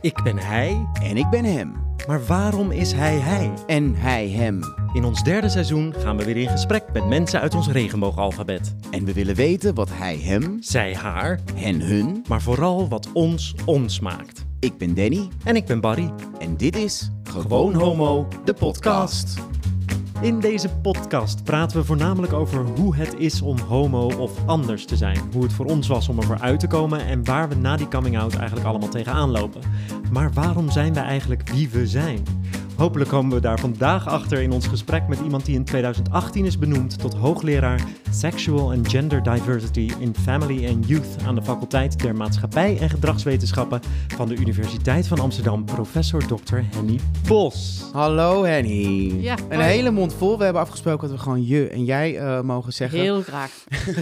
Ik ben hij, En ik ben hem. maar waarom is hij hij? En hij hem. In ons derde seizoen gaan we weer in gesprek met mensen uit ons regenboogalfabet. En we willen weten wat hij hem, Zij haar, hen hun. maar vooral wat ons ons maakt. Ik ben Danny. En ik ben Barry. En dit is Gewoon Homo, de podcast. In deze podcast praten we voornamelijk over hoe het is om homo of anders te zijn. Hoe het voor ons was om ervoor uit te komen en waar we na die coming out eigenlijk allemaal tegenaan lopen. Maar waarom zijn we eigenlijk wie we zijn? Hopelijk komen we daar vandaag achter in ons gesprek met iemand die in 2018 is benoemd tot hoogleraar Sexual and Gender Diversity in Family and Youth aan de faculteit der Maatschappij en Gedragswetenschappen van de Universiteit van Amsterdam, professor Dr. Henny Bos. Hallo Henny. Ja, Een hele mond vol. We hebben afgesproken dat we gewoon je en jij eh, mogen zeggen. Heel graag.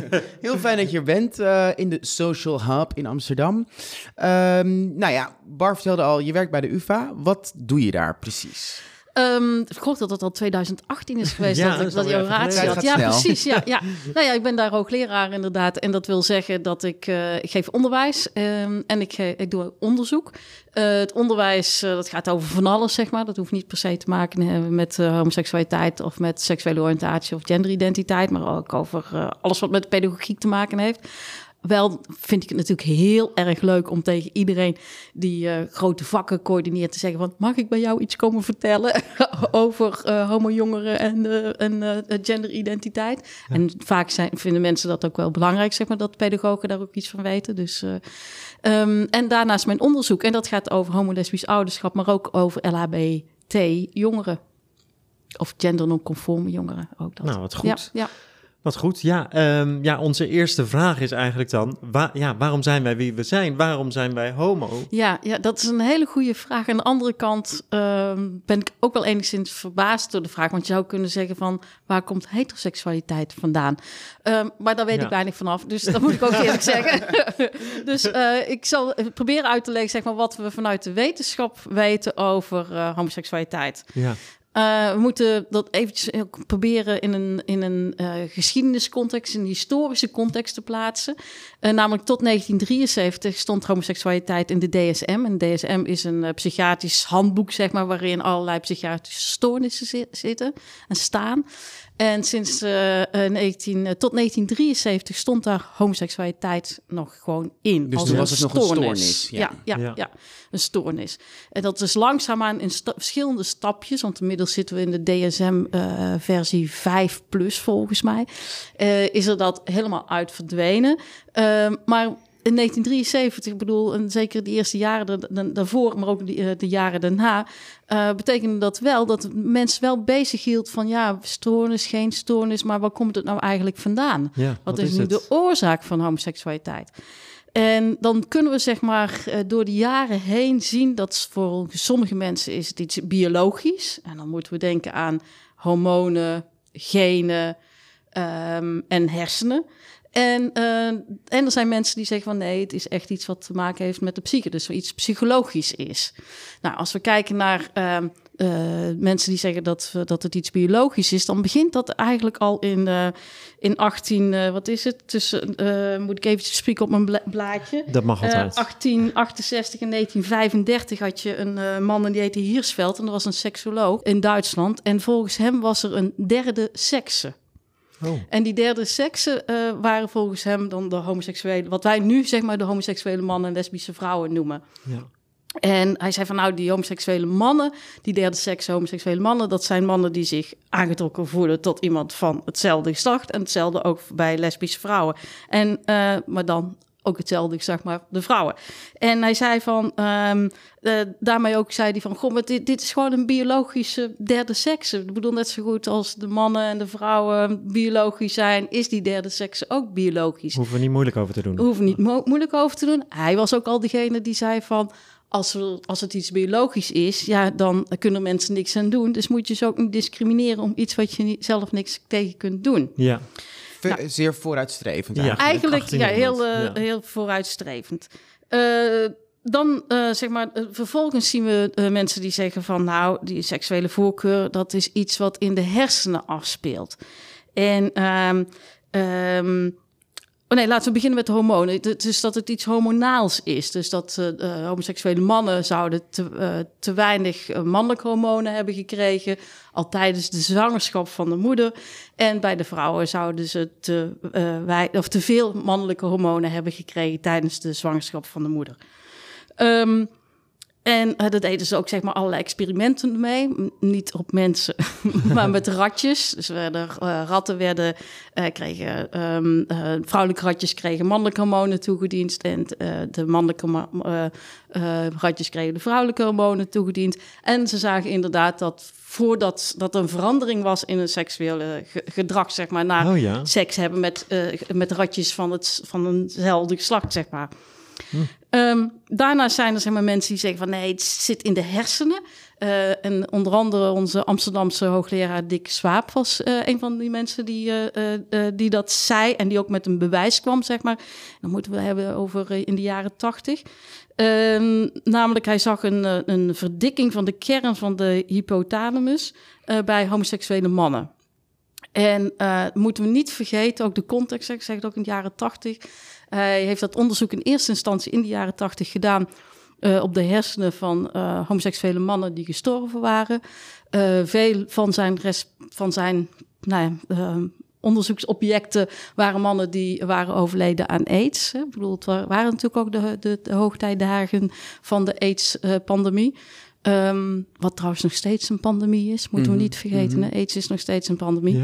Heel fijn dat je er bent eh, in de Social Hub in Amsterdam. Ehm, nou ja, Bar vertelde al, je werkt bij de UvA. Wat doe je daar precies? Ehm ik geloof dat het al 2018 is geweest Ja, dat dat ik dat alweer jouw even ratie geleden. had. Ja, snel. precies. Ja, ja. nou ja, ik ben daar hoogleraar inderdaad. En dat wil zeggen dat ik, eh, ik geef onderwijs ehm, en ik, ik doe onderzoek. Eh, het onderwijs, eh, dat gaat over van alles, zeg maar. Dat hoeft niet per se te maken hebben met homoseksualiteit of met seksuele oriëntatie of genderidentiteit, maar ook over alles wat met pedagogiek te maken heeft. Wel vind ik het natuurlijk heel erg leuk om tegen iedereen die eh, grote vakken coördineert te zeggen van... mag ik bij jou iets komen vertellen over eh homo-jongeren en, eh, en eh, genderidentiteit? En vaak zijn, vinden mensen dat ook wel belangrijk, zeg maar, dat pedagogen daar ook iets van weten. Dus, eh, ehm, en daarnaast mijn onderzoek. En dat gaat over homo-lesbisch ouderschap, maar ook over LHBT-jongeren. Of gender-nonconforme jongeren, ook dat. Nou, wat goed. Ja, ja. Wat goed. Ja, ehm, ja, onze eerste vraag is eigenlijk dan: wa- ja, waarom zijn wij wie we zijn? Waarom zijn wij homo? Ja, ja, dat is een hele goede vraag. Aan de andere kant ehm, ben ik ook wel enigszins verbaasd door de vraag. Want je zou kunnen zeggen van, waar komt heteroseksualiteit vandaan? Ehm, maar daar weet Ja. ik weinig vanaf, dus dat moet ik ook eerlijk zeggen. dus eh, ik zal proberen uit te leggen zeg maar, wat we vanuit de wetenschap weten over eh, homoseksualiteit. Ja, Eh, we moeten dat eventjes proberen in een, in een eh, geschiedeniscontext, in een historische context te plaatsen. Eh, namelijk tot 1973 stond homoseksualiteit in de DSM. En DSM is een psychiatrisch handboek, zeg maar, waarin allerlei psychiatrische stoornissen zi- zitten en staan. En sinds eh, eh, 19, eh, tot 1973 stond daar homoseksualiteit nog gewoon in. Dus als toen was het nog een stoornis, ja. Ja, ja, Ja. ja. een stoornis. En dat is langzaamaan in sta- verschillende stapjes, want inmiddels zitten we in de DSM-versie 5 plus volgens mij, eh, is er dat helemaal uit verdwenen. Ehm, maar in 1973, ik bedoel, en zeker de eerste jaren da- da- daarvoor, maar ook de, eh, de jaren daarna, eh, betekende dat wel dat mensen wel bezig hield van ja, stoornis, geen stoornis, maar waar komt het nou eigenlijk vandaan? ja Wat, is, nu de oorzaak van homoseksualiteit? En dan kunnen we zeg maar eh, door de jaren heen zien dat voor sommige mensen is het iets biologisch. En dan moeten we denken aan hormonen, genen ehm, en hersenen. En, eh, en er zijn mensen die zeggen van nee, het is echt iets wat te maken heeft met de psyche. Dus iets psychologisch is. Nou, als we kijken naar ehm, eh, mensen die zeggen dat, dat het iets biologisch is, dan begint dat eigenlijk al in, eh, in 18, eh, wat is het? Tussen, moet ik even spieken op mijn bla- blaadje. Dat mag altijd. 1868 en 1935 had je een man en die heette Hiersveld en dat was een seksoloog in Duitsland. En volgens hem was er een derde sekse. Oh. En die derde sekse eh, waren volgens hem dan de homoseksuele, wat wij nu zeg maar de homoseksuele mannen en lesbische vrouwen noemen. ja. En hij zei van nou, die homoseksuele mannen, die derde seks homoseksuele mannen, dat zijn mannen die zich aangetrokken voelen tot iemand van hetzelfde geslacht. En hetzelfde ook bij lesbische vrouwen. En, eh, maar dan ook hetzelfde geslacht, maar de vrouwen. En hij zei van, ehm, eh, daarmee ook zei hij van, goh, maar dit, dit is gewoon een biologische derde seks. Ik bedoel, net zo goed als de mannen en de vrouwen biologisch zijn, is die derde seks ook biologisch. Hoeven we niet moeilijk over te doen. We hoeven niet mo- moeilijk over te doen. Hij was ook al degene die zei van... Als, we, als het iets biologisch is, ja, dan kunnen mensen niks aan doen. Dus moet je ze ook niet discrimineren om iets wat je niet, zelf niks tegen kunt doen. Ja, Ve- Zeer vooruitstrevend Ja. eigenlijk. Eigenlijk ja, heel, 1800, eh, ja. heel vooruitstrevend. Eh, dan, eh, zeg maar, vervolgens zien we eh, mensen die zeggen van... nou, die seksuele voorkeur, dat is iets wat in de hersenen afspeelt. En ehm, ehm, Oh nee, laten we beginnen met de hormonen. Dus dat het iets hormonaals is. Dus dat uh, homoseksuele mannen zouden te, uh, te weinig uh, mannelijke hormonen hebben gekregen. Al tijdens de zwangerschap van de moeder. En bij de vrouwen zouden ze te, wij, of te veel mannelijke hormonen hebben gekregen tijdens de zwangerschap van de moeder. Um, en uh, dat deden ze ook zeg maar allerlei experimenten mee. Niet op mensen, maar met ratjes. Dus werden, uh, ratten werden, uh, kregen, um, vrouwelijke ratjes kregen mannelijke hormonen toegediend. En de mannelijke ratjes kregen de vrouwelijke hormonen toegediend. En ze zagen inderdaad dat voordat dat een verandering was in een seksuele gedrag, zeg maar, naar oh, ja. seks hebben met, met ratjes van, het, van eenzelfde geslacht, zeg maar. Hm. Um, daarna zijn er zeg maar, mensen die zeggen van nee, het zit in de hersenen. Uh, en onder andere onze Amsterdamse hoogleraar Dick Swaap was uh, een van die mensen die, uh, die dat zei en die ook met een bewijs kwam, zeg maar. Dan moeten we hebben over in de jaren tachtig. Ehm, namelijk, hij zag een, een verdikking van de kern van de hypothalamus bij homoseksuele mannen. En moeten we niet vergeten, ook de context, ik zeg het ook in de jaren tachtig. Hij heeft dat onderzoek in eerste instantie in de jaren tachtig gedaan uh, op de hersenen van uh, homoseksuele mannen die gestorven waren. Uh, veel van zijn, rest, van zijn nou ja, onderzoeksobjecten waren mannen die waren overleden aan AIDS. Ik bedoel, het waren natuurlijk ook de, de, de hoogtijdagen van de AIDS-pandemie. Um, wat trouwens nog steeds een pandemie is, moeten we mhm. niet vergeten. Mm -hmm. AIDS is nog steeds een pandemie.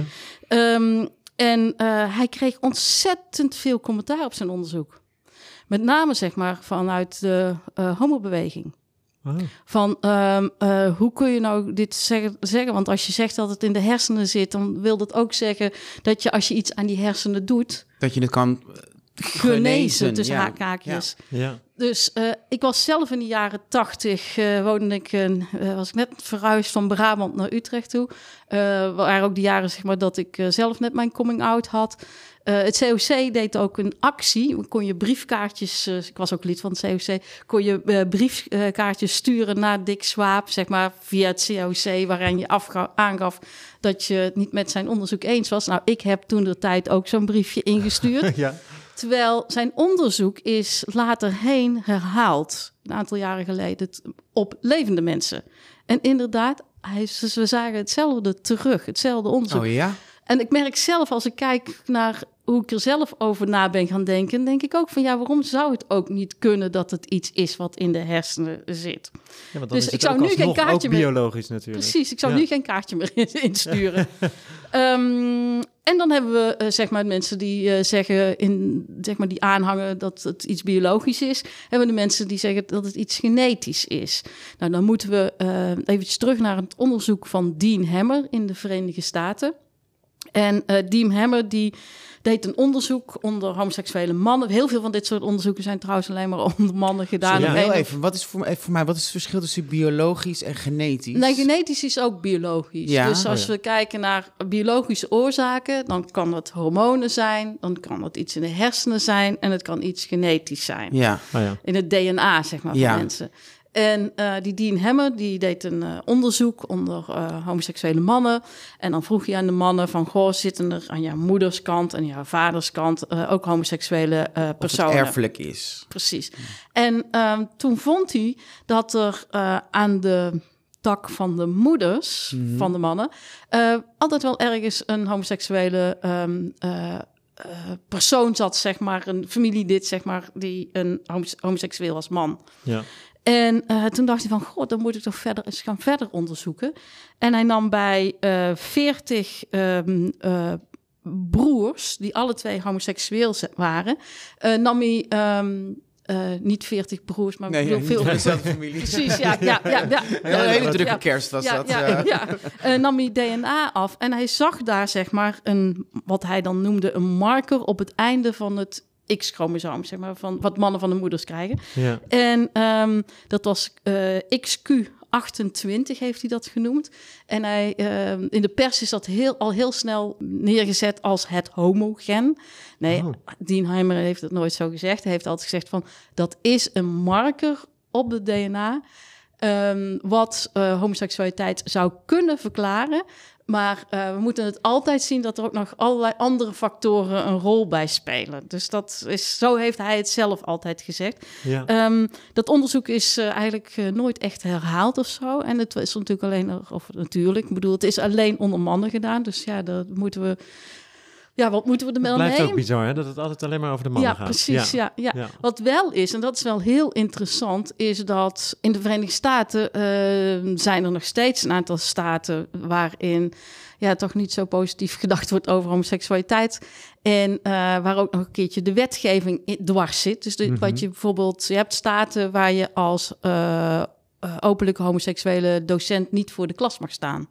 Ja. Um, en uh, hij kreeg ontzettend veel commentaar op zijn onderzoek. Met name zeg maar vanuit de uh, homobeweging. Wow. Van um, uh, hoe kun je nou dit zeggen, zeggen? Want als je zegt dat het in de hersenen zit, dan wil dat ook zeggen dat je als je iets aan die hersenen doet. Dat je het kan genezen, tussen ja. haakjes. Ja. ja. Dus uh, ik was zelf in de jaren tachtig, uh, woonde ik, uh, was ik net verhuisd van Brabant naar Utrecht toe. waren ook de jaren zeg maar, dat ik zelf net mijn coming out had. het COC deed ook een actie. Kon je briefkaartjes, ik was ook lid van het COC, kon je briefkaartjes sturen naar Dick Swaap, zeg maar via het COC, waarin je aangaf dat je het niet met zijn onderzoek eens was. Nou, ik heb toen de tijd ook zo'n briefje ingestuurd. ja. Terwijl zijn onderzoek is later heen herhaald, een aantal jaren geleden, op levende mensen. En inderdaad, hij, we zagen hetzelfde terug, hetzelfde onderzoek. Oh ja? En ik merk zelf, als ik kijk naar hoe ik er zelf over na ben gaan denken, denk ik ook van ja, waarom zou het ook niet kunnen dat het iets is wat in de hersenen zit? Ja, dus ik zou nu geen kaartje meer. Biologisch natuurlijk. Precies, ik zou nu geen kaartje meer insturen. um, en dan hebben we uh, zeg maar mensen die uh, zeggen in zeg maar die aanhangen dat het iets biologisch is. Hebben we de mensen die zeggen dat het iets genetisch is. Nou, dan moeten we uh, even terug naar het onderzoek van Dean Hammer in de Verenigde Staten. En Dean Hammer die deed een onderzoek onder homoseksuele mannen. Heel veel van dit soort onderzoeken zijn trouwens alleen maar onder mannen gedaan. Ja, heel even, wat is voor, voor mij, wat is het verschil tussen biologisch en genetisch? Nee, genetisch is ook biologisch. Ja? Dus als oh, ja. we kijken naar biologische oorzaken, dan kan het hormonen zijn, dan kan het iets in de hersenen zijn en het kan iets genetisch zijn. Ja. Oh, ja. In het DNA, zeg maar, van mensen. En uh, die Dean Hammer, die deed een uh, onderzoek onder uh, homoseksuele mannen. En dan vroeg hij aan de mannen van... goh, zitten er aan jouw moederskant en jouw vaderskant... ook homoseksuele personen? Of het erfelijk is. Precies. En ehm, toen vond hij dat er aan de tak van de moeders mm -hmm. van de mannen... altijd wel ergens een homoseksuele... Um, uh, persoon zat, zeg maar, een familielid, zeg maar, die een homoseksueel was man. Ja. En uh, toen dacht hij van, god, dan moet ik toch verder eens gaan verder onderzoeken. En hij nam bij uh, 40 um, uh, broers, die alle twee homoseksueel waren, nam hij um, uh, niet 40 broers, maar nee, veel, ja, veel dezelfde familie. Precies, ja, ja, ja, ja. Een hele drukke kerst was dat. Ja, uh. ja. Uh, nam hij DNA af en hij zag daar zeg maar een wat hij dan noemde een marker op het einde van het X-chromosoom, zeg maar, van wat mannen van de moeders krijgen. Ja. En um, dat was uh, XQ 28 heeft hij dat genoemd. En hij, uh, in de pers is dat heel, al heel snel neergezet als het homogen. Nee, oh. Dienheimer heeft het nooit zo gezegd. Hij heeft altijd gezegd van dat is een marker op de DNA. Um, wat uh, homoseksualiteit zou kunnen verklaren. Maar uh, we moeten het altijd zien dat er ook nog allerlei andere factoren een rol bij spelen. Dus dat is, zo heeft hij het zelf altijd gezegd. Ja. Um, dat onderzoek is uh, eigenlijk uh, nooit echt herhaald of zo. En het is natuurlijk alleen, of natuurlijk, ik bedoel, het is alleen onder mannen gedaan. Dus ja, dat moeten we ja, wat moeten we ermee Het blijft ook bizar, hè? Dat het altijd alleen maar over de mannen ja, gaat. Precies, ja. Ja, ja. Wat wel is, en dat is wel heel interessant, is dat in de Verenigde Staten uh, zijn er nog steeds een aantal staten waarin ja, toch niet zo positief gedacht wordt over homoseksualiteit. En uh, waar ook nog een keertje de wetgeving dwars zit. Dus de, mm -hmm. wat je bijvoorbeeld, je hebt staten waar je als uh, openlijke homoseksuele docent niet voor de klas mag staan.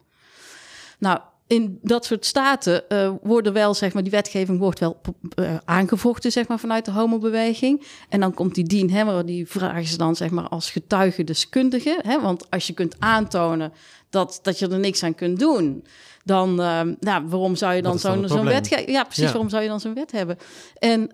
Nou, in dat soort staten uh, worden wel, zeg maar, die wetgeving wordt wel uh, aangevochten, zeg maar, vanuit de homobeweging. En dan komt die Dean Hammer, die vragen ze dan, zeg maar, als getuigendeskundige. Hè? Want als je kunt aantonen dat, dat je er niks aan kunt doen, dan, uh, nou, waarom zou je dan zo'n zo wet... Ja, precies, ja. waarom zou je dan zo'n wet hebben? En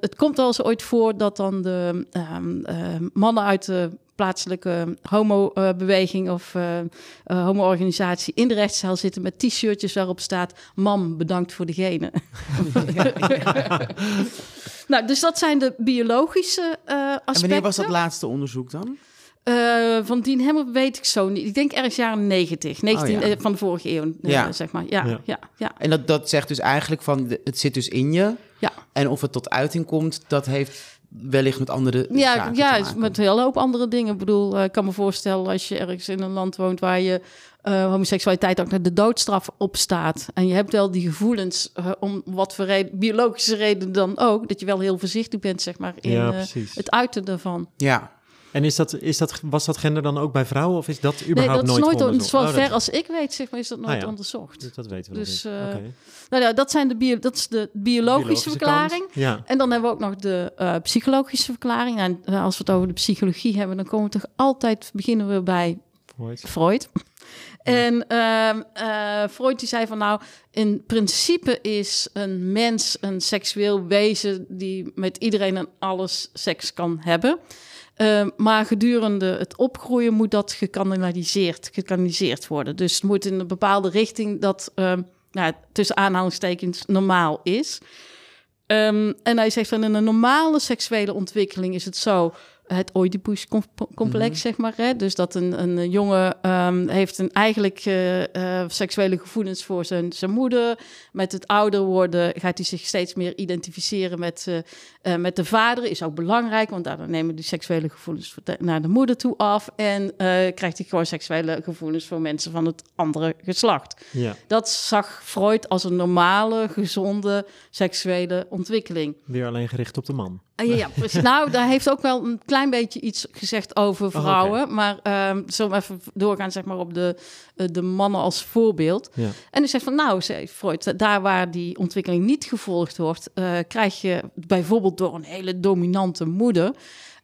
het komt wel eens ooit voor dat dan de ehm, mannen uit de plaatselijke homo-beweging of uh, uh, homo-organisatie in de rechtszaal zitten met t-shirtjes waarop staat: Mam, bedankt voor degene. nou, dus dat zijn de biologische uh, aspecten. En wanneer was dat laatste onderzoek dan? van Dien Hemmer weet ik zo niet. Ik denk ergens jaren 90, 19 oh, ja. van de vorige eeuw, ja. zeg maar. Ja, ja. ja, ja. En dat, dat zegt dus eigenlijk van, het zit dus in je. Ja. En of het tot uiting komt, dat heeft wellicht met andere ja, ja, met een hele hoop andere dingen. Ik bedoel, uh, ik kan me voorstellen als je ergens in een land woont waar je uh, homoseksualiteit ook naar de doodstraf op staat. En je hebt wel die gevoelens, uh, om wat voor reden, biologische reden dan ook, dat je wel heel voorzichtig bent, zeg maar, in ja, het uiten daarvan. Ja, en is dat, is dat, was dat gender dan ook bij vrouwen of is dat überhaupt nee, dat nooit is nooit Zoals oh, ver als ik weet, zeg maar, is dat nooit ah, ja. onderzocht. Dus dat weten we dus, uh, okay. nou ja, dat, zijn de bio, dat is de biologische, biologische verklaring. Ja. En dan hebben we ook nog de uh, psychologische verklaring. En uh, als we het over de psychologie hebben, dan komen we toch altijd, beginnen we bij Freud. Freud. En uh, Freud die zei van nou, in principe is een mens een seksueel wezen die met iedereen en alles seks kan hebben. Uh, maar gedurende het opgroeien moet dat gekanaliseerd, gekanaliseerd worden. Dus het moet in een bepaalde richting dat uh, nou, tussen aanhalingstekens normaal is. Um, en hij zegt van in een normale seksuele ontwikkeling is het zo het Oedipus-complex, mm zeg maar. Hè? Dus dat een, een jongen um, heeft een eigenlijk uh, uh, seksuele gevoelens voor zijn, zijn moeder. Met het ouder worden gaat hij zich steeds meer identificeren met, uh, met de vader. Is ook belangrijk, want daardoor nemen die seksuele gevoelens naar de moeder toe af. En krijgt hij gewoon seksuele gevoelens voor mensen van het andere geslacht. Ja. Dat zag Freud als een normale, gezonde seksuele ontwikkeling. Weer alleen gericht op de man. Ja, ja precies. nou, daar heeft ook wel een klein beetje iets gezegd over oh, vrouwen. Oh, okay. Maar um, zullen we even doorgaan zeg maar, op de, uh, de mannen als voorbeeld. Ja. En hij zegt van, nou, zei Freud, daar waar die ontwikkeling niet gevolgd wordt... Uh, krijg je bijvoorbeeld door een hele dominante moeder...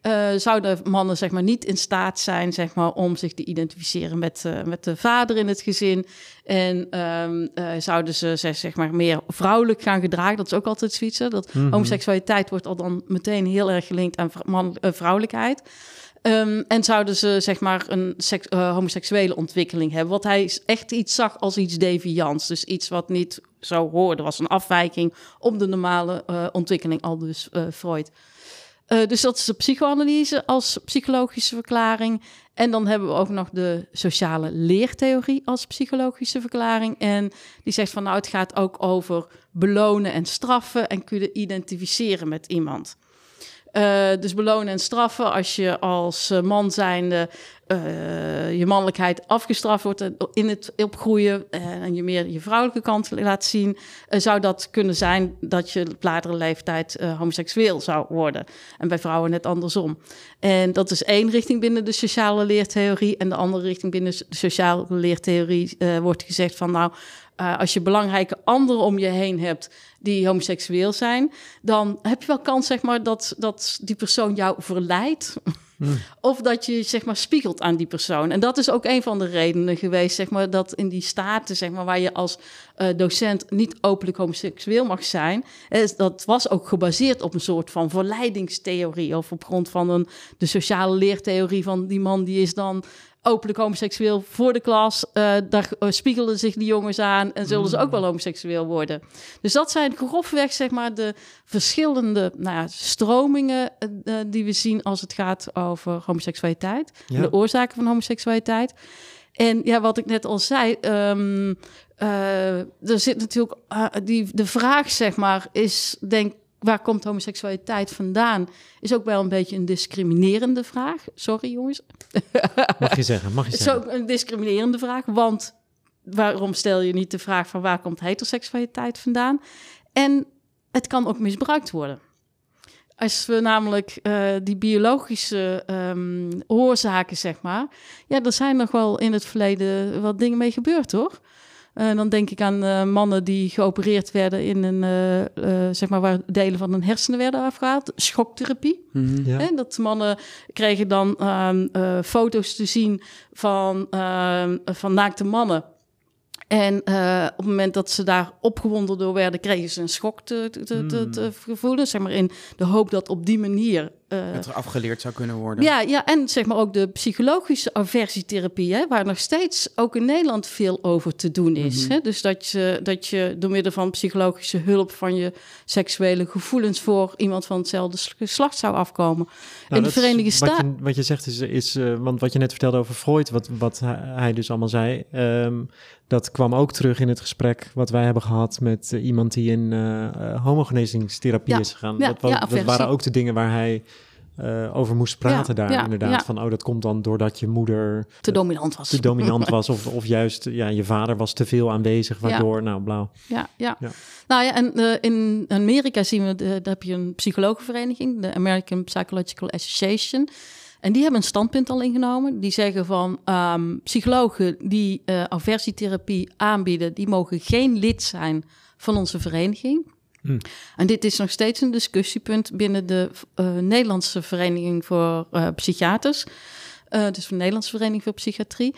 Uh, zouden mannen zeg maar, niet in staat zijn zeg maar, om zich te identificeren met, uh, met de vader in het gezin. En um, uh, zouden ze zeg, zeg, maar, meer vrouwelijk gaan gedragen. Dat is ook altijd zoiets. Hè? Dat mm -hmm. homoseksualiteit wordt al dan meteen heel erg gelinkt aan man, vrouwelijkheid. Um, en zouden ze zeg maar een seks, uh, homoseksuele ontwikkeling hebben. Wat hij echt iets zag als iets deviants. Dus iets wat niet zo hoorde. was een afwijking op de normale uh, ontwikkeling, al dus uh, Freud. Uh, dus dat is de psychoanalyse als psychologische verklaring. En dan hebben we ook nog de sociale leertheorie als psychologische verklaring. En die zegt van nou, het gaat ook over belonen en straffen en kunnen identificeren met iemand. Uh, dus belonen en straffen als je als uh, man zijnde uh, je mannelijkheid afgestraft wordt in het opgroeien en je meer je vrouwelijke kant laat zien, zou dat kunnen zijn dat je op latere leeftijd homoseksueel zou worden. En bij vrouwen net andersom. En dat is één richting binnen de sociale leertheorie. En de andere richting binnen de sociale leertheorie wordt gezegd van nou, als je belangrijke anderen om je heen hebt die homoseksueel zijn, dan heb je wel kans, zeg maar, dat, dat die persoon jou verleidt. Of dat je zeg maar spiegelt aan die persoon. En dat is ook een van de redenen geweest, zeg maar, dat in die staten, zeg maar, waar je als uh, docent niet openlijk homoseksueel mag zijn, dat was ook gebaseerd op een soort van verleidingstheorie of op grond van een, de sociale leertheorie van die man die is dan openlijk homoseksueel voor de klas. Uh, daar uh, spiegelden zich die jongens aan en zullen ze ook wel homoseksueel worden. Dus dat zijn grofweg zeg maar de verschillende nou ja, stromingen uh, die we zien als het gaat over homoseksualiteit. Ja. En de oorzaken van homoseksualiteit. En ja, wat ik net al zei, um, er zit natuurlijk die, de vraag, zeg maar, is denk waar komt homoseksualiteit vandaan? Is ook wel een beetje een discriminerende vraag. Sorry jongens. Mag je zeggen, mag je zeggen. Het is ook een discriminerende vraag, want waarom stel je niet de vraag van waar komt heteroseksualiteit vandaan? En het kan ook misbruikt worden. Als we namelijk uh, die biologische um, oorzaken, zeg maar. Ja, er zijn nog wel in het verleden wat dingen mee gebeurd, toch? Uh, dan denk ik aan uh, mannen die geopereerd werden in een, uh, zeg maar, waar delen van hun hersenen werden afgehaald. Schoktherapie. Mm -hmm, ja. dat mannen kregen dan uh, foto's te zien van, van naakte mannen. En op het moment dat ze daar opgewonden door werden, kregen ze een schok te, te, te, te voelen. Zeg maar in de hoop dat op die manier. Uh, het er afgeleerd zou kunnen worden. Ja, ja, en zeg maar ook de psychologische aversietherapie, hè, waar nog steeds ook in Nederland veel over te doen is. Mm -hmm. hè? Dus dat je, dat je door middel van psychologische hulp van je seksuele gevoelens voor iemand van hetzelfde geslacht zou afkomen. Nou, in de Verenigde Staten. Wat, wat je, zegt is, is uh, want wat je net vertelde over Freud, wat, wat hij dus allemaal zei. Um, dat kwam ook terug in het gesprek wat wij hebben gehad met uh, iemand die in uh, homogenezingstherapie ja. is gegaan. Ja, dat, ja, dat waren ook de dingen waar hij uh, over moest praten daar inderdaad. Van, oh, dat komt dan doordat je moeder... Te dominant was. Te dominant was. Of, of juist, ja, je vader was te veel aanwezig, waardoor, nou, blauw. Ja, ja. Nou ja, en uh, in Amerika zien we, daar heb je een psychologenvereniging, de American Psychological Association. En die hebben een standpunt al ingenomen. Die zeggen van um, psychologen die uh, aversietherapie aanbieden, die mogen geen lid zijn van onze vereniging. Hmm. En dit is nog steeds een discussiepunt binnen de uh, Nederlandse Vereniging voor uh, Psychiaters. Uh, dus de Nederlandse Vereniging voor Psychiatrie.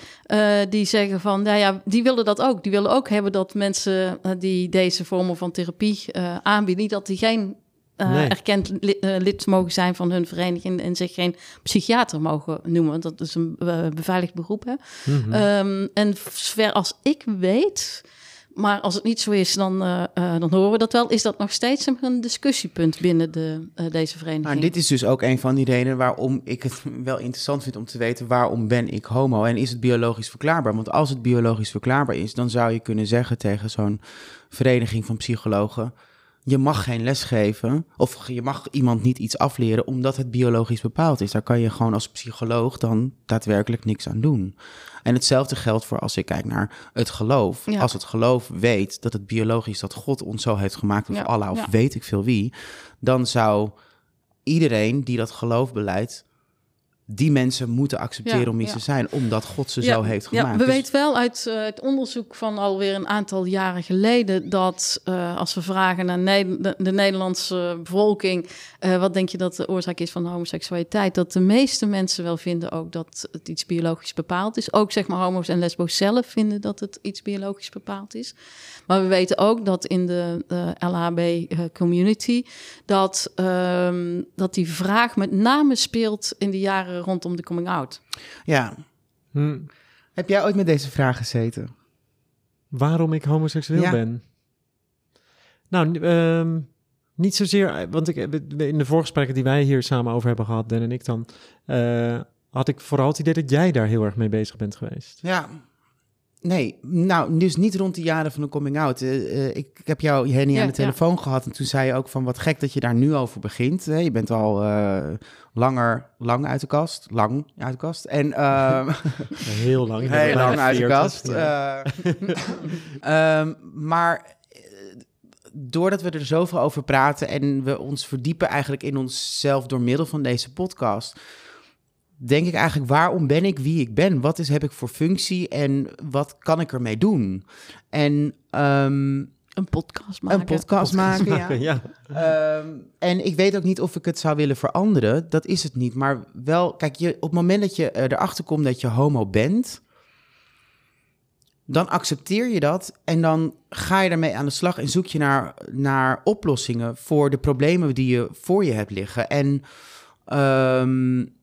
Die zeggen van, nou ja, die willen dat ook. Die willen ook hebben dat mensen die deze vormen van therapie aanbieden, niet dat die geen nee. erkend lid, lid, mogen zijn van hun vereniging en zich geen psychiater mogen noemen. Dat is een beveiligd beroep. Hè? Mm -hmm. um, en zover als ik weet, maar als het niet zo is, dan, dan horen we dat wel. Is dat nog steeds een discussiepunt binnen de, deze vereniging? Maar dit is dus ook een van die redenen waarom ik het wel interessant vind om te weten waarom ben ik homo en is het biologisch verklaarbaar? Want als het biologisch verklaarbaar is, dan zou je kunnen zeggen tegen zo'n vereniging van psychologen je mag geen les geven of je mag iemand niet iets afleren omdat het biologisch bepaald is. Daar kan je gewoon als psycholoog dan daadwerkelijk niks aan doen. En hetzelfde geldt voor als ik kijk naar het geloof. Ja. Als het geloof weet dat het biologisch dat God ons zo heeft gemaakt of ja. Allah of ja. weet ik veel wie, dan zou iedereen die dat geloof beleidt die mensen moeten accepteren ja, om iets ja. te zijn, omdat God ze ja, zo heeft gemaakt. Ja, we dus... weten wel uit uh, het onderzoek van alweer een aantal jaren geleden dat uh, als we vragen naar ne de, de, Nederlandse bevolking, uh, wat denk je dat de oorzaak is van de homoseksualiteit, dat de meeste mensen wel vinden ook dat het iets biologisch bepaald is. Ook zeg maar homo's en lesbo's zelf vinden dat het iets biologisch bepaald is. Maar we weten ook dat in de LHB-community dat, um, dat die vraag met name speelt in de jaren rondom de coming out. Ja. Hm. Heb jij ooit met deze vraag gezeten? Waarom ik homoseksueel ja. ben? Nou, um, niet zozeer, want ik, in de voorgesprekken die wij hier samen over hebben gehad, Den en ik dan, uh, had ik vooral het idee dat jij daar heel erg mee bezig bent geweest. Ja, Nee, nou, dus niet rond de jaren van de coming-out. Uh, uh, ik, ik, heb jou, Henny, ja, aan de telefoon ja. gehad en toen zei je ook van wat gek dat je daar nu over begint. Hè? Je bent al uh, langer, lang uit de kast, lang uit de kast. En, ehm, heel lang. Heel lang uit de kast. Ja. um, maar doordat we er zoveel over praten en we ons verdiepen eigenlijk in onszelf door middel van deze podcast denk ik eigenlijk, waarom ben ik wie ik ben? Wat is, heb ik voor functie en wat kan ik ermee doen? En um, een podcast maken. Een podcast, podcast maken, maken, ja. ja. Um, en ik weet ook niet of ik het zou willen veranderen. Dat is het niet. Maar wel, kijk, je, op het moment dat je erachter komt dat je homo bent, dan accepteer je dat en dan ga je daarmee aan de slag en zoek je naar, naar oplossingen voor de problemen die je voor je hebt liggen. En um,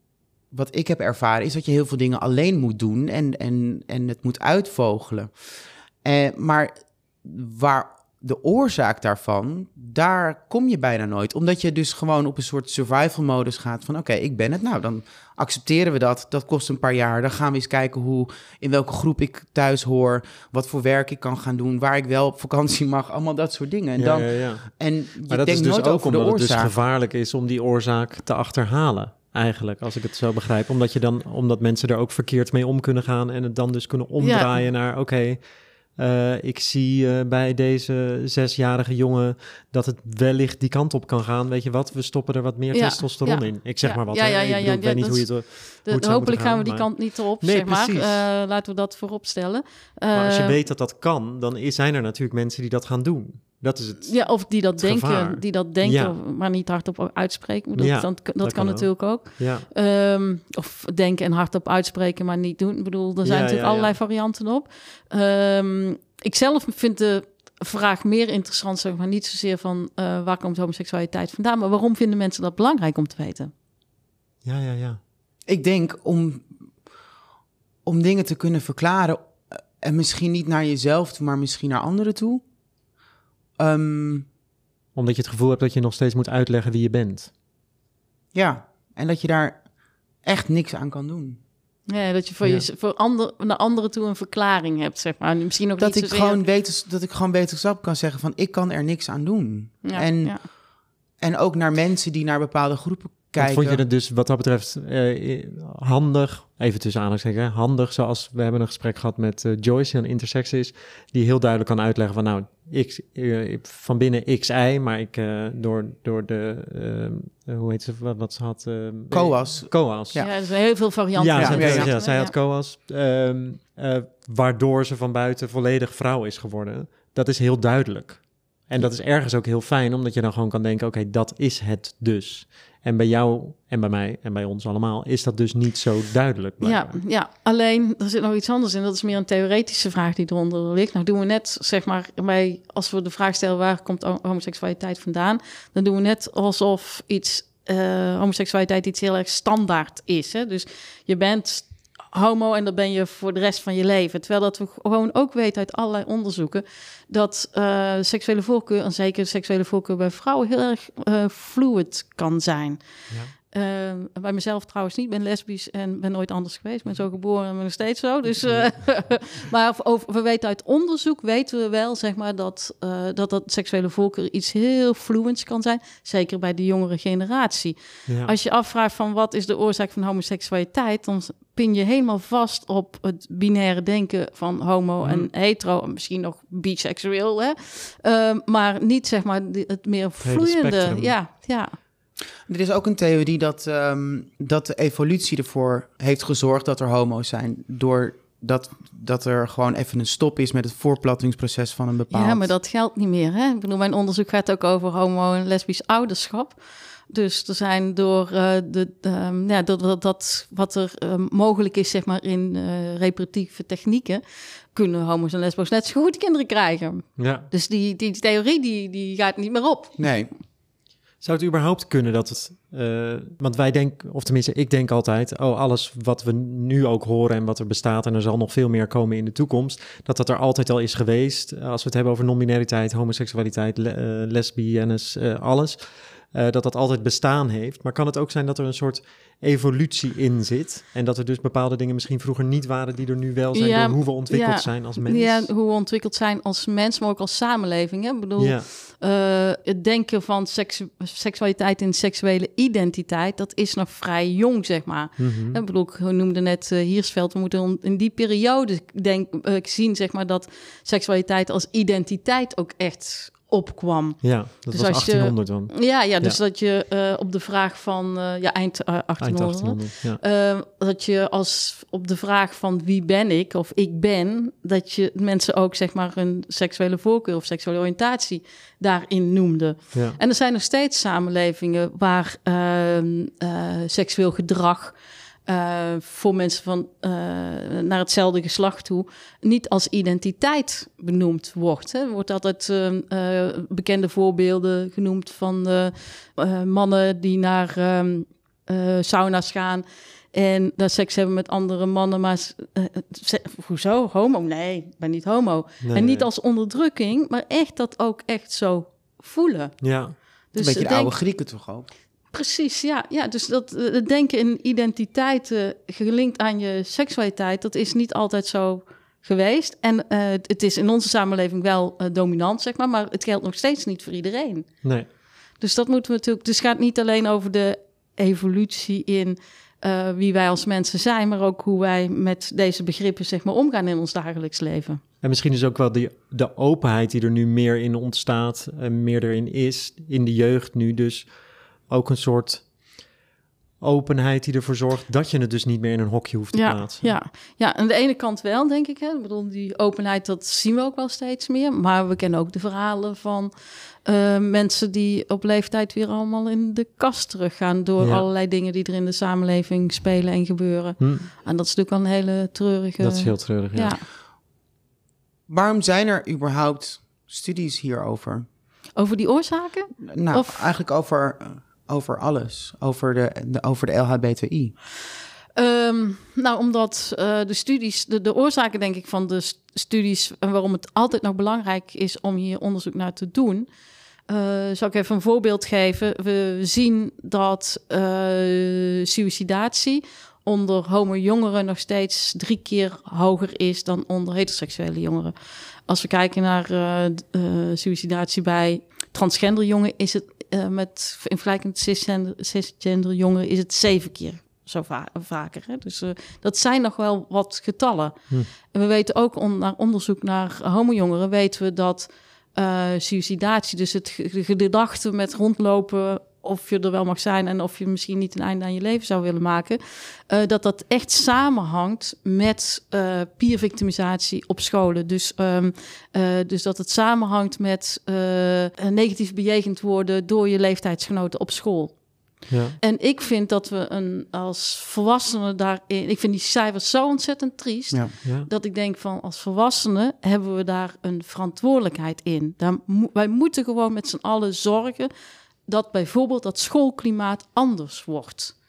wat ik heb ervaren, is dat je heel veel dingen alleen moet doen en, en, en het moet uitvogelen. Eh, maar waar de oorzaak daarvan, daar kom je bijna nooit. Omdat je dus gewoon op een soort survival modus gaat van oké, ik ben het. Nou, dan accepteren we dat. Dat kost een paar jaar. Dan gaan we eens kijken hoe, in welke groep ik thuis hoor, wat voor werk ik kan gaan doen, waar ik wel op vakantie mag, allemaal dat soort dingen. En, dan, ja, ja, ja. en je Maar dat denkt is dus nooit ook omdat het dus gevaarlijk is om die oorzaak te achterhalen. Eigenlijk, als ik het zo begrijp. Omdat, je dan, omdat mensen er ook verkeerd mee om kunnen gaan en het dan dus kunnen omdraaien naar oké. eh, ik zie eh, bij deze zesjarige jongen dat het wellicht die kant op kan gaan. Weet je wat? We stoppen er wat meer Ja, testosteron ja. in. Ik zeg Ja, maar wat. ja, hè. ja, Ik ja, bedoel, ja, ik weet niet hoe je het. De- hoe het zou hopelijk gaan we die maar- kant niet op, Nee, zeg maar. precies. Eh, laten we dat voorop stellen. Maar als je weet dat dat kan, dan is, zijn er natuurlijk mensen die dat gaan doen. Dat is het. Ja, of die dat denken, gevaar. die dat denken, Ja. maar niet hardop uitspreken. Ik bedoel, Ja, dat, dat, dat kan, ook. natuurlijk ook. Ja. Ehm, of denken en hardop uitspreken, maar niet doen. Ik bedoel, er zijn Ja, natuurlijk ja, allerlei ja. varianten op. Ehm, ik zelf vind de vraag meer interessant, zeg maar niet zozeer van eh, waar komt homoseksualiteit vandaan, maar waarom vinden mensen dat belangrijk om te weten? ja, ja, ja. Ik denk om, om dingen te kunnen verklaren eh, en misschien niet naar jezelf toe, maar misschien naar anderen toe. Ehm, Omdat je het gevoel hebt dat je nog steeds moet uitleggen wie je bent. ja, en dat je daar echt niks aan kan doen. Ja, dat je voor, Ja. je, voor ander, naar anderen toe een verklaring hebt, zeg maar. Misschien ook Dat ik, zozeer- gewoon wetens, dat ik gewoon wetenschap kan zeggen van ik kan er niks aan doen. Ja, en, ja. en ook naar mensen die naar bepaalde groepen kijken. Vond je het dus wat dat betreft eh, handig, even tussen aanhalingstekens, hè, handig zoals we hebben een gesprek gehad met eh, Joyce, die een intersex is, die heel duidelijk kan uitleggen van nou, ik, eh, van binnen XI, maar ik eh, door, door de, hoe heet ze, wat, wat ze had? eh, COAS. COAS. Ja, er zijn heel veel varianten. Ja, Ja, zij, ja, ja, ja. zij had COAS, ehm, eh, waardoor ze van buiten volledig vrouw is geworden. Dat is heel duidelijk. En dat is ergens ook heel fijn, omdat je dan gewoon kan denken, oké, dat is het dus. En bij jou en bij mij en bij ons allemaal is dat dus niet zo duidelijk. Ja, ja, alleen er zit nog iets anders in. Dat is meer een theoretische vraag die eronder ligt. Nou doen we net, zeg maar, bij, als we de vraag stellen waar komt ho- homoseksualiteit vandaan, dan doen we net alsof iets eh, homoseksualiteit iets heel erg standaard is. Hè? Dus je bent homo en dat ben je voor de rest van je leven. Terwijl dat we gewoon ook weten uit allerlei onderzoeken dat eh, seksuele voorkeur, en zeker seksuele voorkeur bij vrouwen, heel erg eh, fluid kan zijn. Ja. Eh, bij mezelf trouwens niet. Ik ben lesbisch en ben nooit anders geweest. Ik ben zo geboren en ben nog steeds zo. Dus, eh, maar over, we weten uit onderzoek, weten we wel zeg maar, dat, eh, dat dat seksuele voorkeur iets heel fluents kan zijn. Zeker bij de jongere generatie. Ja. Als je afvraagt van wat is de oorzaak van homoseksualiteit, dan pin je helemaal vast op het binaire denken van homo en Mhm. hetero. En misschien nog biseksueel, hè? Ehm, maar niet zeg maar het meer vloeiende. Ja, ja. Er is ook een theorie dat, ehm, dat de evolutie ervoor heeft gezorgd dat er homo's zijn. Door dat, dat er gewoon even een stop is met het voortplantingsproces van een bepaald... Ja, maar dat geldt niet meer. Hè? Ik bedoel, mijn onderzoek gaat ook over homo- en lesbisch ouderschap. Dus er zijn door, eh, de, ehm, ja, dat, dat, dat wat er ehm, mogelijk is, zeg maar, in eh, reproductieve technieken, kunnen homo's en lesbo's net zo goed kinderen krijgen. ja. Dus die, die theorie die, die gaat niet meer op. Nee, Zou het überhaupt kunnen dat het... eh, want wij denken, of tenminste ik denk altijd... oh, alles wat we nu ook horen en wat er bestaat... en er zal nog veel meer komen in de toekomst... dat dat er altijd al is geweest. Als we het hebben over non-binariteit, homoseksualiteit, le- eh, lesbiennes, eh, alles... eh, dat dat altijd bestaan heeft. Maar kan het ook zijn dat er een soort evolutie in zit... en dat er dus bepaalde dingen misschien vroeger niet waren... die er nu wel zijn Ja, door hoe we ontwikkeld ja. zijn als mens? Ja, hoe we ontwikkeld zijn als mens, maar ook als samenleving. Hè? Ik bedoel, Ja. Eh, het denken van seksu- seksualiteit en seksuele identiteit, dat is nog vrij jong, zeg maar. Mhm. Ik bedoel, ik noemde net uh, Hiersveld, we moeten in die periode denk, eh, zien, zeg maar, dat seksualiteit als identiteit ook echt opkwam. ja, dat Dus was als je- 1800 dan. Ja, ja dus Ja. dat je eh, op de vraag van, eh, ja, eind eh, 1800, Eind 1800, ja. eh, dat je als op de vraag van wie ben ik of ik ben, dat je mensen ook zeg maar een seksuele voorkeur of seksuele oriëntatie daarin noemde. ja. En er zijn nog steeds samenlevingen waar ehm, eh, seksueel gedrag eh, voor mensen van eh, naar hetzelfde geslacht toe niet als identiteit benoemd wordt. Hè. Er wordt altijd ehm, eh, bekende voorbeelden genoemd van mannen die naar ehm, eh, sauna's gaan En dat seks hebben met andere mannen, maar hoezo? Homo? Nee, ik ben niet homo. Nee, en niet als onderdrukking, maar echt dat ook echt zo voelen. Ja, een Dus beetje de denk- oude Grieken toch ook? Precies, ja. ja dus dat eh, het denken in identiteiten gelinkt aan je seksualiteit, dat is niet altijd zo geweest. En eh, het is in onze samenleving wel eh, dominant, zeg maar, maar het geldt nog steeds niet voor iedereen. nee. Dus dat moeten we natuurlijk. Dus het gaat niet alleen over de evolutie in wie wij als mensen zijn, maar ook hoe wij met deze begrippen zeg maar omgaan in ons dagelijks leven. En misschien is ook wel die, de openheid die er nu meer in ontstaat en meer erin is in de jeugd nu dus ook een soort openheid die ervoor zorgt dat je het dus niet meer in een hokje hoeft te Ja, plaatsen. ja, ja, aan de ene kant wel, denk ik. Hè. Ik bedoel, die openheid, dat zien we ook wel steeds meer. Maar we kennen ook de verhalen van eh, mensen die op leeftijd weer allemaal in de kast teruggaan door Ja. allerlei dingen die er in de samenleving spelen en gebeuren. Hm, En dat is natuurlijk wel een hele treurige. dat is heel treurig, ja. ja. Waarom zijn er überhaupt studies hierover? Over die oorzaken? Nou, Of- eigenlijk over, eh, over alles. Over de, over de LHBTI. Ehm, nou, omdat eh, de studies, de, de oorzaken denk ik van de st- studies en waarom het altijd nog belangrijk is om hier onderzoek naar te doen. eh zal ik even een voorbeeld geven. We zien dat eh suicidatie onder homo-jongeren nog steeds drie keer hoger is dan onder heteroseksuele jongeren. Als we kijken naar eh, suicidatie bij transgender jongeren, is het eh, met in vergelijking met cisgender, cisgender jongeren is het zeven keer zo va- vaker. Hè? Dus eh, dat zijn nog wel wat getallen. Hm. En we weten ook on- naar onderzoek naar homo-jongeren weten we dat eh suicidatie, dus het de gedachte met rondlopen of je er wel mag zijn en of je misschien niet een einde aan je leven zou willen maken, eh, dat dat echt samenhangt met eh peer-victimisatie op scholen. Dus, ehm, eh, dus dat het samenhangt met eh, negatief bejegend worden door je leeftijdsgenoten op school. Ja. En ik vind dat we een, als volwassenen daarin... Ik vind die cijfers zo ontzettend triest... Ja. Ja. dat ik denk van als volwassenen hebben we daar een verantwoordelijkheid in. Daar wij moeten gewoon met z'n allen zorgen... dat bijvoorbeeld dat schoolklimaat anders wordt.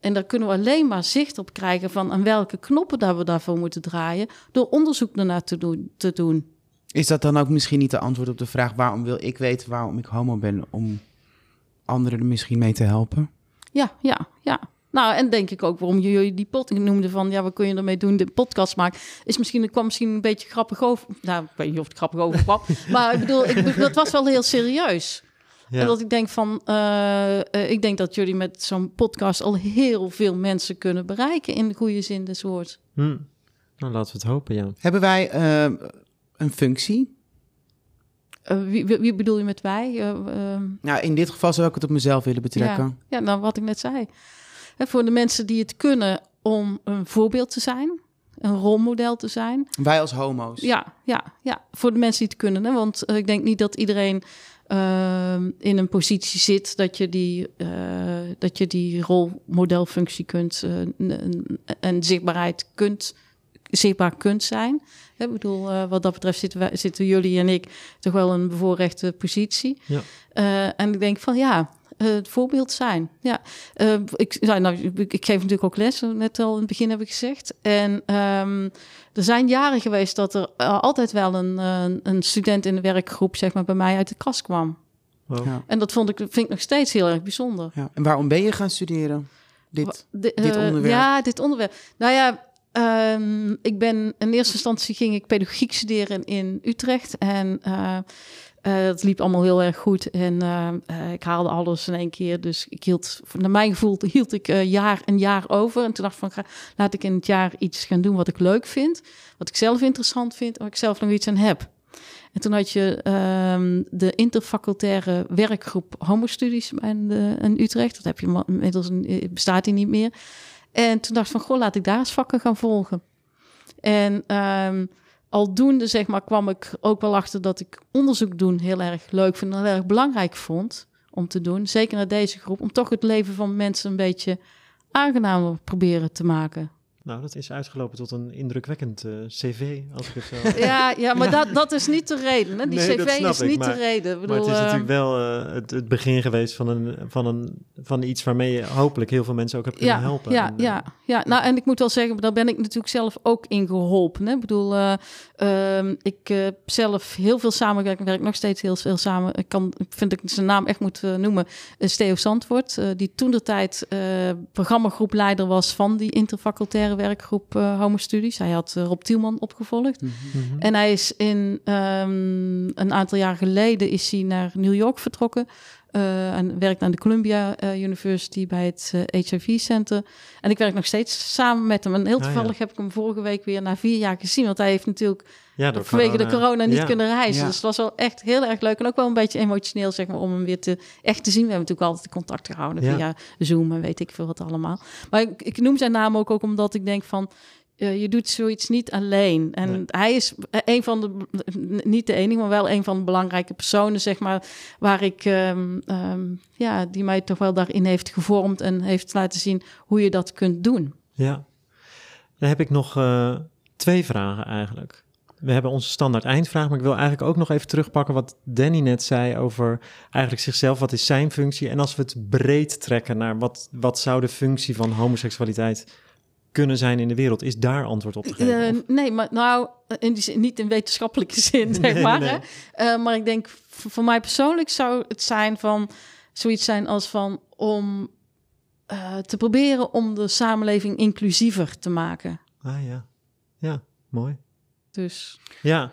En daar kunnen we alleen maar zicht op krijgen... van aan welke knoppen dat we daarvoor moeten draaien... door onderzoek ernaar te doen. Te doen. Is dat dan ook misschien niet de antwoord op de vraag... waarom wil ik weten waarom ik homo ben... om anderen er misschien mee te helpen? Ja, ja, ja. Nou, en denk ik ook waarom jullie die podcast noemden van... ja, wat kun je ermee doen, de podcast maken... is misschien, het kwam misschien een beetje grappig over... Nou, ik weet niet of het grappig over kwam... maar ik bedoel, ik, bedoel, dat was wel heel serieus. Ja. En dat ik denk van... eh, eh, ik denk dat jullie met zo'n podcast... al heel veel mensen kunnen bereiken... in de goede zin des woords. Hm. Nou, laten we het hopen, ja. Hebben wij eh, een functie? Eh, wie, wie, wie bedoel je met wij? Nou, in dit geval zou ik het op mezelf willen betrekken. Ja, ja nou wat ik net zei. Hè, voor de mensen die het kunnen om een voorbeeld te zijn, een rolmodel te zijn. Wij als homo's. Ja, ja, ja. Voor de mensen die het kunnen. Hè? Want ik denk niet dat iedereen ehm, in een positie zit dat je die, eh, dat je die rolmodelfunctie kunt eh, en zichtbaarheid kunt, zichtbaar kunt zijn. Hè, Ik bedoel, eh, wat dat betreft zitten, wij, zitten jullie en ik toch wel in een bevoorrechte positie. Ja. En ik denk van ja, eh, het voorbeeld zijn. Ja, Eh, ik, nou, ik, ik geef natuurlijk ook les, net al in het begin heb ik gezegd. En ehm, er zijn jaren geweest dat er eh, altijd wel een, een student in de werkgroep zeg maar, bij mij uit de kast kwam. Ja. En dat vond ik, vind ik nog steeds heel erg bijzonder. Ja. En waarom ben je gaan studeren? Dit. De- dit onderwerp? Ja, dit onderwerp. Nou ja, ehm, ik ben in eerste instantie ging ik pedagogiek studeren in Utrecht. En eh, het liep allemaal heel erg goed. En eh, eh, ik haalde alles in één keer. Dus ik hield, naar mijn gevoel, hield ik eh, jaar een jaar over. En toen dacht ik van, laat ik in het jaar iets gaan doen wat ik leuk vind. Wat ik zelf interessant vind. Waar ik zelf nog iets aan heb. En toen had je ehm, de interfacultaire werkgroep homostudies in, de, in Utrecht. Dat heb je inmiddels bestaat die niet meer. En toen dacht ik van, goh, laat ik daar eens vakken gaan volgen. En ehm, aldoende, zeg maar, kwam ik ook wel achter dat ik onderzoek doen heel erg leuk vind en heel erg belangrijk vond om te doen. Zeker naar deze groep, om toch het leven van mensen een beetje aangenamer proberen te maken. Nou, dat is uitgelopen tot een indrukwekkend eh, cv, als ik het zo... Ja, ja maar dat, dat is niet de reden. Hè? Die Nee, cv is ik, niet maar- de reden. Ik maar bedoel, het is natuurlijk wel eh, het, het begin geweest van, een, van, een, van iets waarmee je hopelijk heel veel mensen ook hebt kunnen ja, helpen. Ja, En, eh, ja, ja, nou en ik moet wel zeggen, daar ben ik natuurlijk zelf ook in geholpen. Hè? Ik bedoel, eh, ehm, ik heb zelf heel veel samengewerkt, ik werk nog steeds heel veel samen. Ik kan, vind ik zijn naam echt moet noemen, Theo Zandvoort, die toen de tijd programmagroepleider was van die interfacultaire werkgroep eh Homo Studies. Hij had eh, Rob Tielman opgevolgd. mhm. En hij is in ehm, een aantal jaar geleden is hij naar New York vertrokken. eh, en werkt aan de Columbia University bij het HIV Center. En ik werk nog steeds samen met hem. En heel Ah, toevallig ja. heb ik hem vorige week weer na vier jaar gezien. Want hij heeft natuurlijk Ja, door vanwege de corona niet Ja. kunnen reizen. Ja. Dus het was wel echt heel erg leuk. En ook wel een beetje emotioneel, zeg maar, om hem weer te, echt te zien. We hebben natuurlijk altijd contact gehouden Ja. via Zoom en weet ik veel wat allemaal. Maar ik, ik noem zijn naam ook, ook omdat ik denk van... eh, je doet zoiets niet alleen. En Nee. hij is een van de, niet de enige, maar wel een van de belangrijke personen, zeg maar, waar ik, ehm, ehm, ja, die mij toch wel daarin heeft gevormd en heeft laten zien hoe je dat kunt doen. Ja. Dan heb ik nog eh, twee vragen eigenlijk. We hebben onze standaard eindvraag, maar ik wil eigenlijk ook nog even terugpakken wat Danny net zei over eigenlijk zichzelf. Wat is zijn functie? En als we het breed trekken naar wat, wat zou de functie van homoseksualiteit kunnen zijn in de wereld, is daar antwoord op te geven? Eh, nee, maar nou, in die zin, niet in wetenschappelijke zin, zeg maar. nee. Hè? Eh, maar ik denk, voor mij persoonlijk zou het zijn van zoiets zijn als van om eh, te proberen om de samenleving inclusiever te maken. Ah ja, ja, mooi. Dus Ja,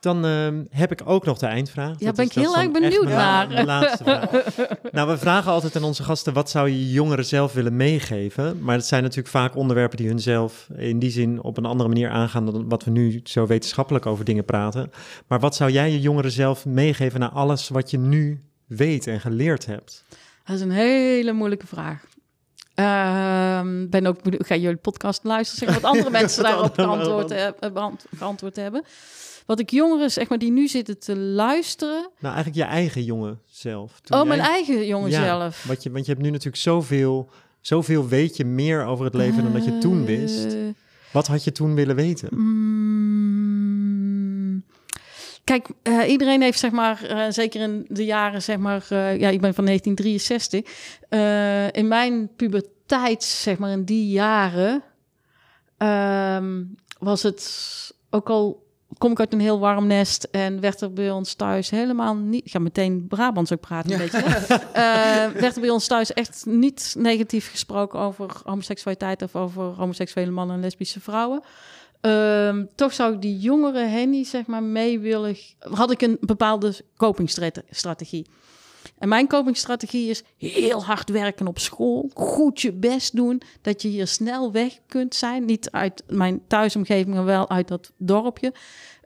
dan ehm, heb ik ook nog de eindvraag. Ja, Dat ben is- ik dat heel erg benieuwd naar. mijn laatste vraag. nou, we vragen altijd aan onze gasten, wat zou je jongeren zelf willen meegeven? Maar het zijn natuurlijk vaak onderwerpen die hun zelf in die zin op een andere manier aangaan dan wat we nu zo wetenschappelijk over dingen praten. Maar wat zou jij je jongeren zelf meegeven naar alles wat je nu weet en geleerd hebt? dat is een hele moeilijke vraag. Ehm, ben ook benieuwd, ga jullie podcast luisteren, zeg wat andere mensen daarop geantwoord, eh, geantwoord hebben. Wat ik jongeren, zeg maar, die nu zitten te luisteren. Nou, eigenlijk je eigen jongen zelf. Toen Oh, mijn jij- eigen jongen Ja, zelf. Wat je, want je hebt nu natuurlijk zoveel, zoveel weet je meer over het leven dan dat je toen wist. Eh, Wat had je toen willen weten? Mm, Kijk, eh, iedereen heeft zeg maar, eh, zeker in de jaren, zeg maar, eh, ja, ik ben van 1963. eh, in mijn puberteit, zeg maar, in die jaren, ehm, was het ook al. Kom ik uit een heel warm nest en werd er bij ons thuis helemaal niet. Ik ga meteen Brabants ook praten, een beetje. werd er bij ons thuis echt niet negatief gesproken over homoseksualiteit of over homoseksuele mannen en lesbische vrouwen. Ehm, toch zou ik die jongere Henny, zeg maar, mee willen. Had ik een bepaalde copingstrategie. En mijn copingstrategie is heel hard werken op school, goed je best doen, dat je hier snel weg kunt zijn. Niet uit mijn thuisomgeving, maar wel uit dat dorpje.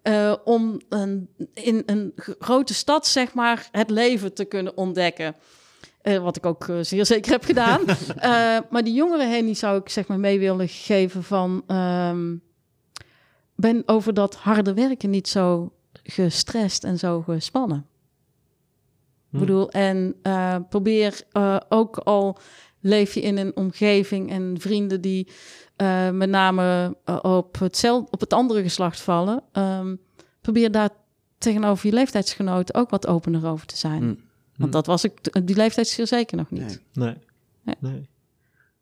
Eh, om een, in een grote stad, zeg maar, het leven te kunnen ontdekken. Eh, wat ik ook eh, zeer zeker heb gedaan. Maar die jongere Henny zou ik zeg maar mee willen geven van... ehm, ben over dat harde werken niet zo gestrest en zo gespannen. Hm. Ik bedoel, en eh, probeer eh, ook al leef je in een omgeving en vrienden die eh, met name op, hetzelfde, op het andere geslacht vallen. ehm, probeer daar tegenover je leeftijdsgenoten ook wat opener over te zijn. Hm. Want dat was ik die leeftijd zeker nog niet. Nee. Nee. Nee. nee.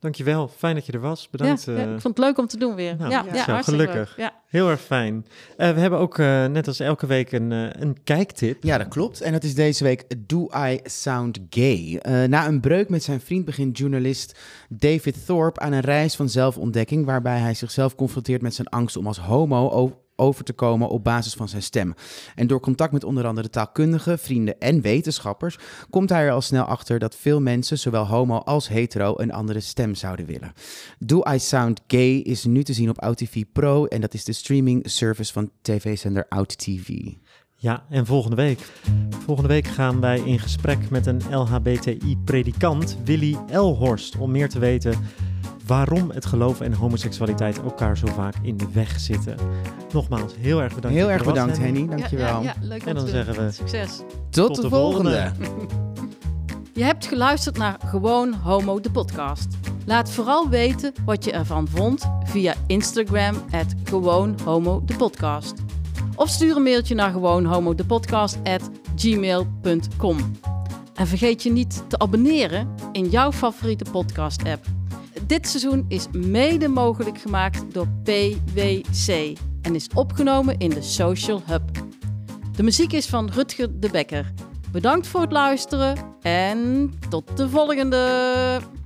Dankjewel. Fijn dat je er was. Bedankt. Ja, ja, eh, ik vond het leuk om te doen weer. nou, ja, ja, zo, gelukkig. leuk. Heel erg fijn. Eh, we hebben ook, eh, net als elke week, een, een kijktip. Ja, dat klopt. En dat is deze week Do I Sound Gay? Eh, na een breuk met zijn vriend begint journalist David Thorpe aan een reis van zelfontdekking... waarbij hij zichzelf confronteert met zijn angst om als homo over te komen op basis van zijn stem. En door contact met onder andere taalkundigen, vrienden en wetenschappers... komt hij er al snel achter dat veel mensen, zowel homo als hetero, een andere stem zouden willen. Do I Sound Gay is nu te zien op OutTV Pro... en dat is de streaming service van tv-zender OutTV. Ja, en volgende week. Volgende week gaan wij in gesprek met een LHBTI-predikant, Willy Elhorst, om meer te weten waarom het geloof en homoseksualiteit elkaar zo vaak in de weg zitten. Nogmaals, heel erg bedankt. Heel erg er was, bedankt, Henny. Dankjewel. Ja, ja, leuk om En dan zeggen we- Succes. Tot, Tot de, de volgende. volgende. Je hebt geluisterd naar Gewoon Homo, de podcast. Laat vooral weten wat je ervan vond via Instagram at gewoon homo de podcast. Of stuur een mailtje naar gewoon homo de podcast at gmail.com. En vergeet je niet te abonneren in jouw favoriete podcast app. Dit seizoen is mede mogelijk gemaakt door PwC en is opgenomen in de Social Hub. De muziek is van Rutger de Bekker. Bedankt voor het luisteren en tot de volgende!